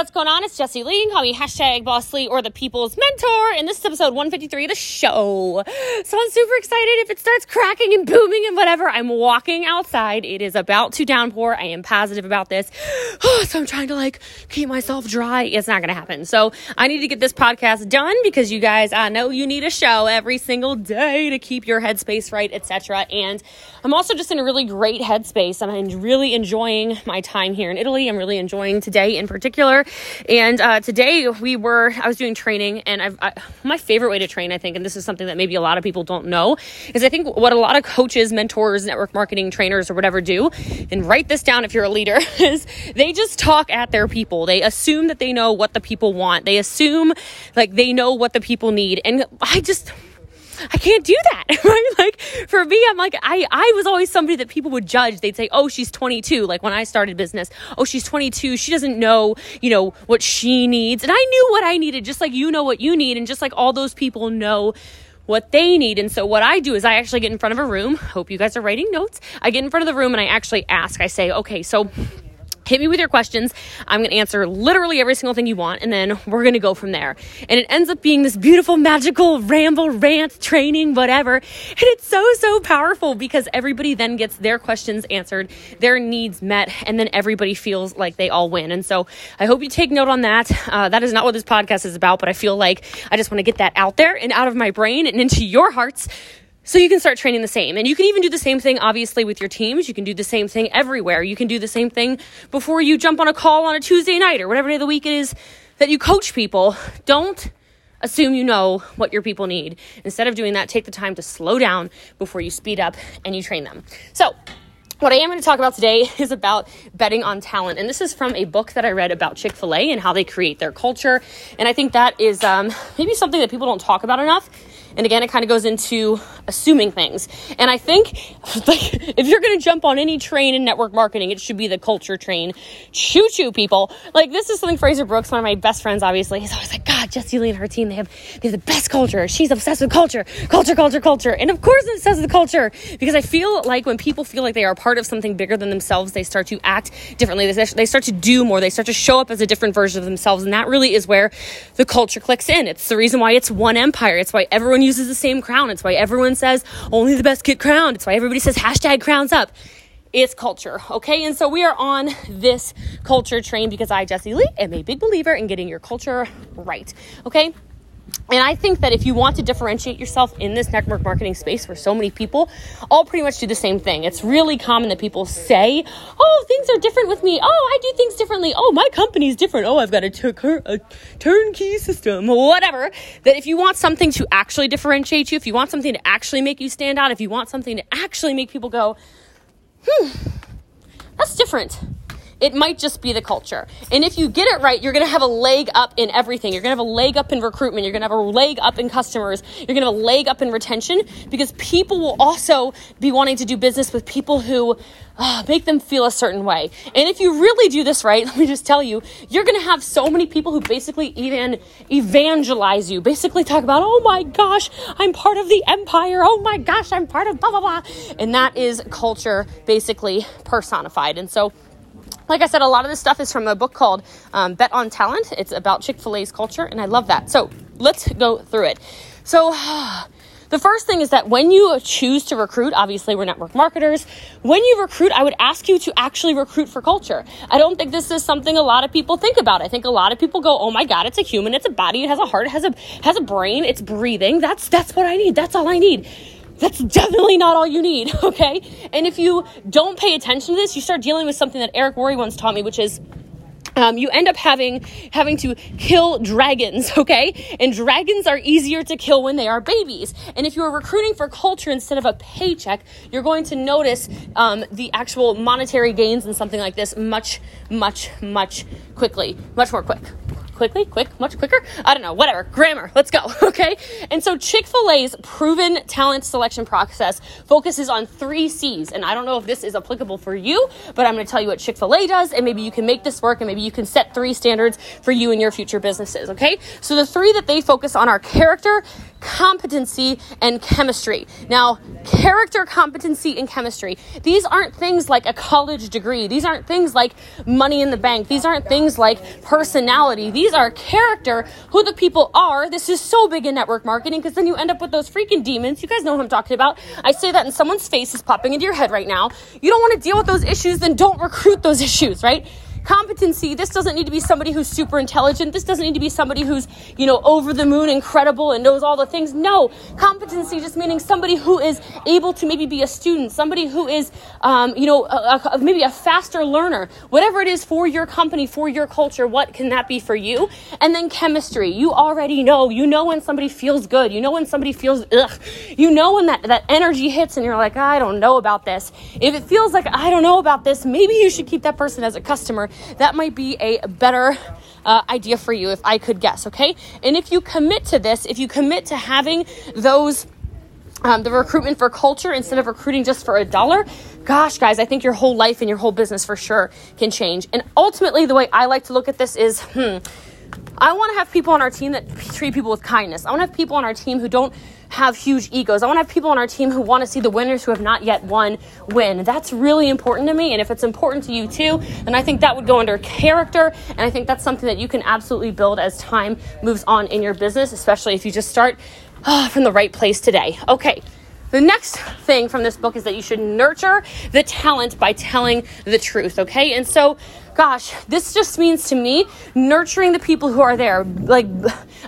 what's going on? It's Jesse Lee. Call me hashtag Boss Lee or the People's Mentor. And this is episode 153 of the show. So I'm super excited. If it starts cracking and booming and whatever, I'm walking outside. It is about to downpour. I am positive about this. so I'm trying to like keep myself dry. It's not going to happen. So I need to get this podcast done because you guys, I know you need a show every single day to keep your headspace right, etc. And I'm also just in a really great headspace. I'm really enjoying my time here in Italy. I'm really enjoying today in particular. And uh, today we were, I was doing training, and I've, I, my favorite way to train, I think, and this is something that maybe a lot of people don't know, is I think what a lot of coaches, mentors, network marketing trainers, or whatever do, and write this down if you're a leader, is they just talk at their people. They assume that they know what the people want. They assume like they know what the people need. And I just, I can't do that, right? Like for me, I'm like, I, I was always somebody that people would judge. They'd say, oh, she's 22. Like when I started business, oh, she's 22. She doesn't know, you know, what she needs. And I knew what I needed, just like you know what you need. And just like all those people know what they need. And so what I do is I actually get in front of a room. Hope you guys are writing notes. I get in front of the room and I actually ask, I say, okay, so hit me with your questions. I'm going to answer literally every single thing you want, and then we're going to go from there. And it ends up being this beautiful, magical ramble, rant, training, whatever. And it's so, so powerful because everybody then gets their questions answered, their needs met, and then everybody feels like they all win. And so I hope you take note on that. Uh, that is not what this podcast is about, but I feel like I just want to get that out there and out of my brain and into your hearts so you can start training the same. And you can even do the same thing, obviously, with your teams. You can do the same thing everywhere. You can do the same thing before you jump on a call on a Tuesday night or whatever day of the week it is that you coach people. Don't assume you know what your people need. Instead of doing that, take the time to slow down before you speed up and you train them. So, what I am going to talk about today is about betting on talent. And this is from a book that I read about Chick fil A and how they create their culture. And I think that is um, maybe something that people don't talk about enough. And again, it kind of goes into assuming things. And I think like, if you're going to jump on any train in network marketing, it should be the culture train. Choo choo, people. Like, this is something Frazer Brooks, one of my best friends, obviously, he's always like, God, Jesse Lee and her team, they have, they have the best culture. She's obsessed with culture, culture, culture, culture. And of course, it says the culture because I feel like when people feel like they are part of something bigger than themselves, they start to act differently. They start to do more. They start to show up as a different version of themselves. And that really is where the culture clicks in. It's the reason why it's one empire. It's why everyone uses the same crown. It's why everyone says only the best get crowned. It's why everybody says hashtag crowns up. It's culture, okay? And so we are on this culture train because I, Jesse Lee, am a big believer in getting your culture right, okay? And I think that if you want to differentiate yourself in this network marketing space where so many people all pretty much do the same thing, it's really common that people say, Oh, things are different with me. Oh, I do things differently. Oh, my company's different. Oh, I've got a turnkey system, whatever. That if you want something to actually differentiate you, if you want something to actually make you stand out, if you want something to actually make people go, Hmm, that's different it might just be the culture. And if you get it right, you're going to have a leg up in everything. You're going to have a leg up in recruitment. You're going to have a leg up in customers. You're going to have a leg up in retention because people will also be wanting to do business with people who uh, make them feel a certain way. And if you really do this right, let me just tell you, you're going to have so many people who basically even evangelize you, basically talk about, oh my gosh, I'm part of the empire. Oh my gosh, I'm part of blah, blah, blah. And that is culture basically personified. And so, like I said, a lot of this stuff is from a book called um, Bet on Talent. It's about Chick fil A's culture, and I love that. So let's go through it. So, the first thing is that when you choose to recruit, obviously we're network marketers. When you recruit, I would ask you to actually recruit for culture. I don't think this is something a lot of people think about. I think a lot of people go, "Oh my god, it's a human, it's a body, it has a heart, it has a has a brain, it's breathing. That's that's what I need. That's all I need." That's definitely not all you need, okay? And if you don't pay attention to this, you start dealing with something that Eric Worre once taught me, which is um, you end up having having to kill dragons okay? And dragons are easier to kill when they are babies. And if you're recruiting for culture instead of a paycheck you're going to notice um, the actual monetary gains in something like this much much much quickly much more quick quickly, quick, much quicker. I don't know, whatever. Grammar. Let's go. Okay. And so Chick fil A's proven talent selection process focuses on three C's. And I don't know if this is applicable for you, but I'm going to tell you what Chick fil A does, and maybe you can make this work, and maybe you can set three standards for you and your future businesses. Okay. So the three that they focus on are character, competency, and chemistry. Now, character, competency, and chemistry, these aren't things like a college degree. These aren't things like money in the bank. These aren't things like personality. These are character, who the people are. This is so big in network marketing because then you end up with those freaking demons. You guys know who I'm talking about. I say that and someone's face is popping into your head right now. You don't want to deal with those issues, then don't recruit those issues, right? Competency this doesn't need to be somebody who's super intelligent. This doesn't need to be somebody who's you know over the moon incredible and knows all the things. No competency just meaning somebody who is able to maybe be a student somebody who is um, you know a, a, maybe a faster learner. Whatever it is for your company for your culture what can that be for you? And then chemistry. You already know. You know when somebody feels good. You know when somebody feels ugh. You know when that, that energy hits and you're like i don't know about this. If it feels like i don't know about this maybe you should keep that person as a customer that might be a better uh, idea for you if I could guess, okay? And if you commit to this, if you commit to having those. Um, the recruitment for culture instead of recruiting just for a dollar, gosh, guys, I think your whole life and your whole business for sure can change. And ultimately, the way I like to look at this is, hmm, I want to have people on our team that treat people with kindness. I want to have people on our team who don't have huge egos. I want to have people on our team who want to see the winners who have not yet won win. That's really important to me. And if it's important to you too, then I think that would go under character. And I think that's something that you can absolutely build as time moves on in your business, especially if you just start uh, from the right place today. Okay. The next thing from this book is that you should nurture the talent by telling the truth, okay? And so gosh, this just means to me nurturing the people who are there. Like,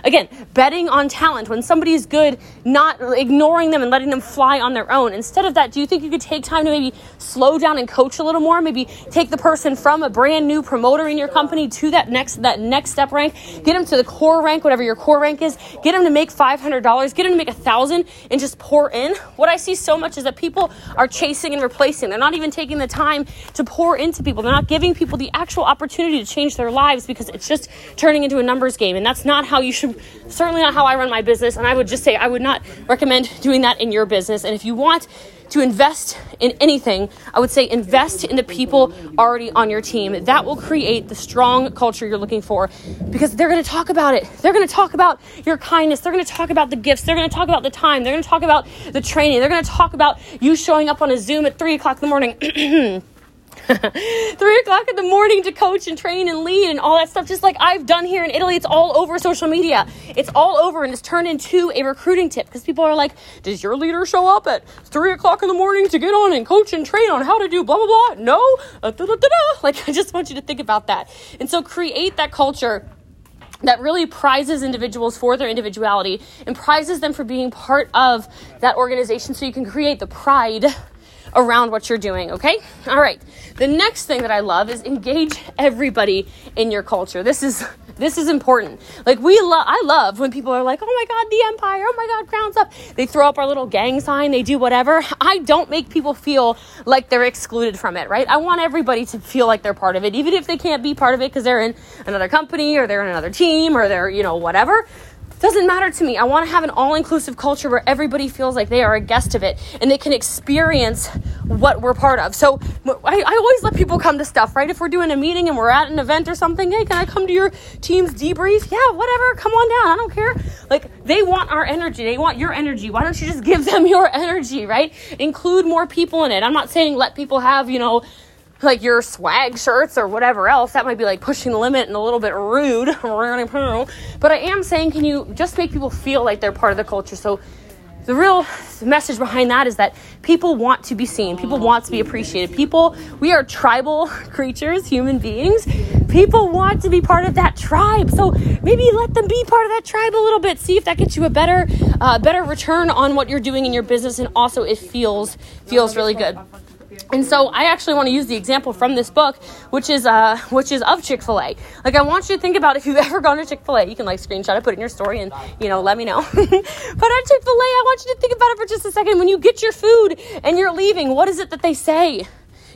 again, betting on talent. When somebody is good, not ignoring them and letting them fly on their own. Instead of that, do you think you could take time to maybe slow down and coach a little more? Maybe take the person from a brand new promoter in your company to that next that next step rank. Get them to the core rank, whatever your core rank is. Get them to make five hundred dollars. Get them to make a thousand, and just pour in. What I see so much is that people are chasing and replacing. They're not even taking the time to pour into people. They're not giving people the actual opportunity to change their lives because it's just turning into a numbers game. And that's not how you should, certainly not how I run my business. And I would just say I would not recommend doing that in your business. And if you want to invest in anything, I would say invest in the people already on your team. That will create the strong culture you're looking for because they're going to talk about it. They're going to talk about your kindness. They're going to talk about the gifts. They're going to talk about the time. They're going to talk about the training. They're going to talk about you showing up on a Zoom at three o'clock in the morning. three o'clock in the morning to coach and train and lead and all that stuff, just like I've done here in Italy. It's all over social media. It's all over and it's turned into a recruiting tip because people are like, Does your leader show up at three o'clock in the morning to get on and coach and train on how to do blah, blah, blah? No. Uh, like, I just want you to think about that. And so create that culture that really prizes individuals for their individuality and prizes them for being part of that organization so you can create the pride around what you're doing, okay? All right. The next thing that I love is engage everybody in your culture. This is this is important. Like we love I love when people are like, "Oh my god, the empire. Oh my god, crowns up." They throw up our little gang sign, they do whatever. I don't make people feel like they're excluded from it, right? I want everybody to feel like they're part of it, even if they can't be part of it because they're in another company or they're in another team or they're, you know, whatever doesn't matter to me. I want to have an all inclusive culture where everybody feels like they are a guest of it and they can experience what we're part of. So I, I, always let people come to stuff, right? If we're doing a meeting and we're at an event or something, hey, can I come to your team's debrief? Yeah, whatever. Come on down. I don't care. Like they want our energy. They want your energy. Why don't you just give them your energy, right? Include more people in it. I'm not saying let people have, you know, like your swag shirts or whatever else. That might be like pushing the limit and a little bit rude. but I am saying, can you just make people feel like they're part of the culture? So the real message behind that is that people want to be seen. People want to be appreciated. People, we are tribal creatures, human beings. People want to be part of that tribe. So maybe let them be part of that tribe a little bit. See if that gets you a better, uh, better return on what you're doing in your business, and also it feels feels really good. And so I actually want to use the example from this book, which is uh, which is of Chick Fil A. Like I want you to think about if you've ever gone to Chick Fil A. You can like screenshot it, put it in your story, and you know let me know. but at Chick Fil A, I want you to think about it for just a second. When you get your food and you're leaving, what is it that they say?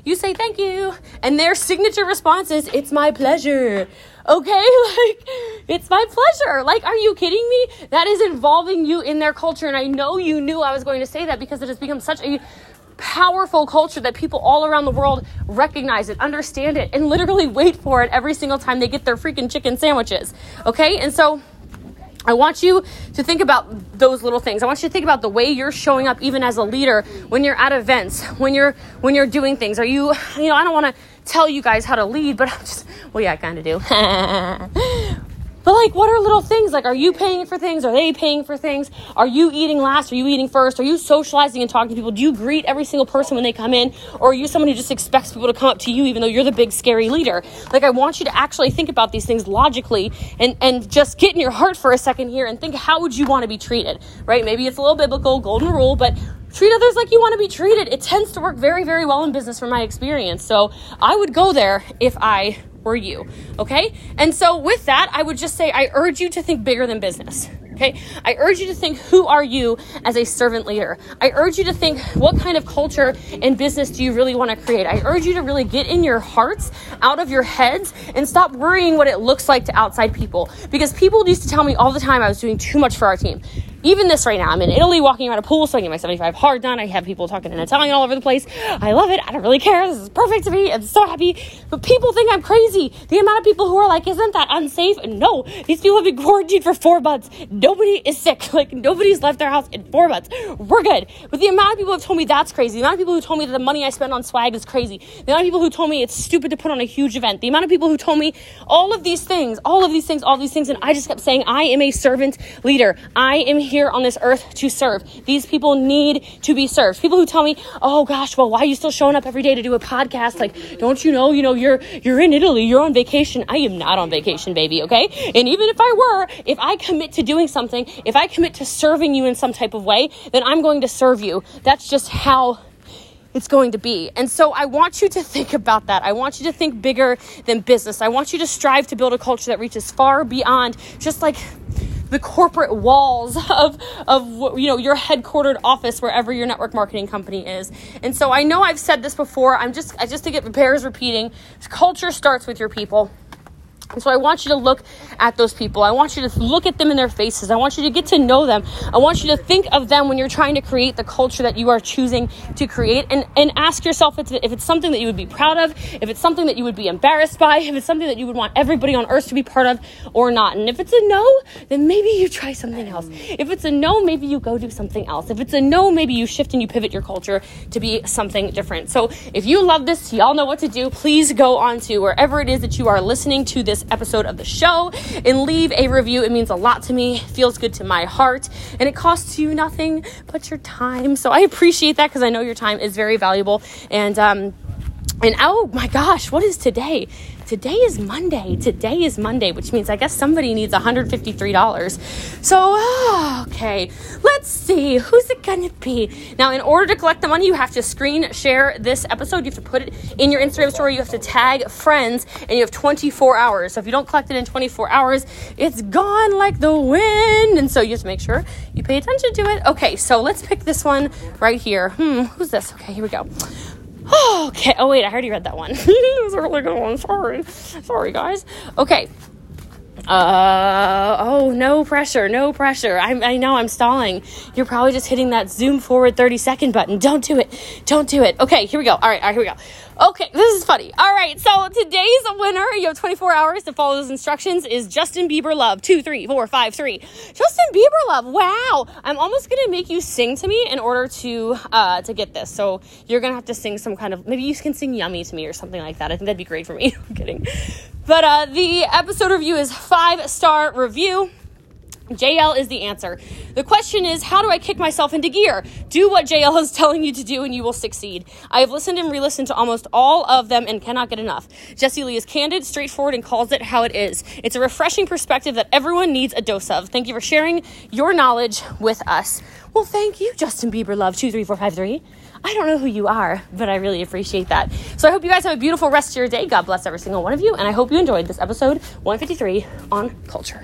you say thank you. And their signature response is, it's my pleasure. Okay? Like, it's my pleasure. Like, are you kidding me? That is involving you in their culture. And I know you knew I was going to say that because it has become such a powerful culture that people all around the world recognize it, understand it, and literally wait for it every single time they get their freaking chicken sandwiches. Okay? And so, I want you to think about those little things. I want you to think about the way you're showing up even as a leader when you're at events, when you're when you're doing things. Are you you know, I don't want to tell you guys how to lead, but I'm just well yeah, I kind of do. But like, what are little things? Like, are you paying for things? Are they paying for things? Are you eating last? Are you eating first? Are you socializing and talking to people? Do you greet every single person when they come in? Or are you someone who just expects people to come up to you even though you're the big scary leader? Like, I want you to actually think about these things logically and, and just get in your heart for a second here and think, how would you want to be treated? Right? Maybe it's a little biblical, golden rule, but treat others like you want to be treated. It tends to work very, very well in business from my experience. So I would go there if I were you. Okay? And so with that, I would just say I urge you to think bigger than business. Okay? I urge you to think who are you as a servant leader? I urge you to think what kind of culture and business do you really want to create? I urge you to really get in your hearts out of your heads and stop worrying what it looks like to outside people because people used to tell me all the time I was doing too much for our team even this right now, I'm in Italy walking around a pool, so I get my 75 hard done. I have people talking in Italian all over the place. I love it. I don't really care. This is perfect to me. I'm so happy. But people think I'm crazy. The amount of people who are like, isn't that unsafe? No, these people have been quarantined for four months. Nobody is sick. Like, nobody's left their house in four months. We're good. But the amount of people who have told me that's crazy, the amount of people who told me that the money I spend on swag is crazy, the amount of people who told me it's stupid to put on a huge event, the amount of people who told me all of these things, all of these things, all of these things, and I just kept saying, I am a servant leader. I am here on this earth to serve. These people need to be served. People who tell me, "Oh gosh, well, why are you still showing up every day to do a podcast? Like, don't you know, you know, you're you're in Italy, you're on vacation. I am not on vacation, baby, okay? And even if I were, if I commit to doing something, if I commit to serving you in some type of way, then I'm going to serve you. That's just how it's going to be. And so I want you to think about that. I want you to think bigger than business. I want you to strive to build a culture that reaches far beyond just like the corporate walls of of you know your headquartered office wherever your network marketing company is. And so I know I've said this before. I'm just I just think it bears repeating. Culture starts with your people. And so I want you to look at those people. I want you to look at them in their faces. I want you to get to know them. I want you to think of them when you're trying to create the culture that you are choosing to create and, and ask yourself if it's something that you would be proud of, if it's something that you would be embarrassed by, if it's something that you would want everybody on earth to be part of or not. And if it's a no, then maybe you try something else. If it's a no, maybe you go do something else. If it's a no, maybe you shift and you pivot your culture to be something different. So if you love this, y'all know what to do. Please go on to wherever it is that you are listening to this this episode of the show and leave a review. It means a lot to me, feels good to my heart, and it costs you nothing but your time. So I appreciate that because I know your time is very valuable. And um, and oh my gosh, what is today? Today is Monday. Today is Monday, which means I guess somebody needs $153. So, oh, okay, let's see. Who's it gonna be? Now, in order to collect the money, you have to screen share this episode. You have to put it in your Instagram story. You have to tag friends, and you have 24 hours. So, if you don't collect it in 24 hours, it's gone like the wind. And so, you have to make sure you pay attention to it. Okay, so let's pick this one right here. Hmm, who's this? Okay, here we go. Okay. Oh, wait, I already read that one. it was a really good one. Sorry. Sorry, guys. Okay. Uh, oh, no pressure, no pressure. I, I know I'm stalling. You're probably just hitting that zoom forward 30 second button. Don't do it. Don't do it. Okay, here we go. All right, all right, here we go. Okay, this is funny. All right, so today's winner, you have 24 hours to follow those instructions, is Justin Bieber Love. Two, three, four, five, three. Justin Bieber Love. Wow. I'm almost gonna make you sing to me in order to uh to get this. So you're gonna have to sing some kind of maybe you can sing yummy to me or something like that. I think that'd be great for me. I'm kidding. But uh the episode review is five star review. JL is the answer. The question is, how do I kick myself into gear? Do what JL is telling you to do and you will succeed. I have listened and re listened to almost all of them and cannot get enough. Jesse Lee is candid, straightforward, and calls it how it is. It's a refreshing perspective that everyone needs a dose of. Thank you for sharing your knowledge with us. Well, thank you, Justin Bieber Love 23453. I don't know who you are, but I really appreciate that. So I hope you guys have a beautiful rest of your day. God bless every single one of you, and I hope you enjoyed this episode 153 on culture.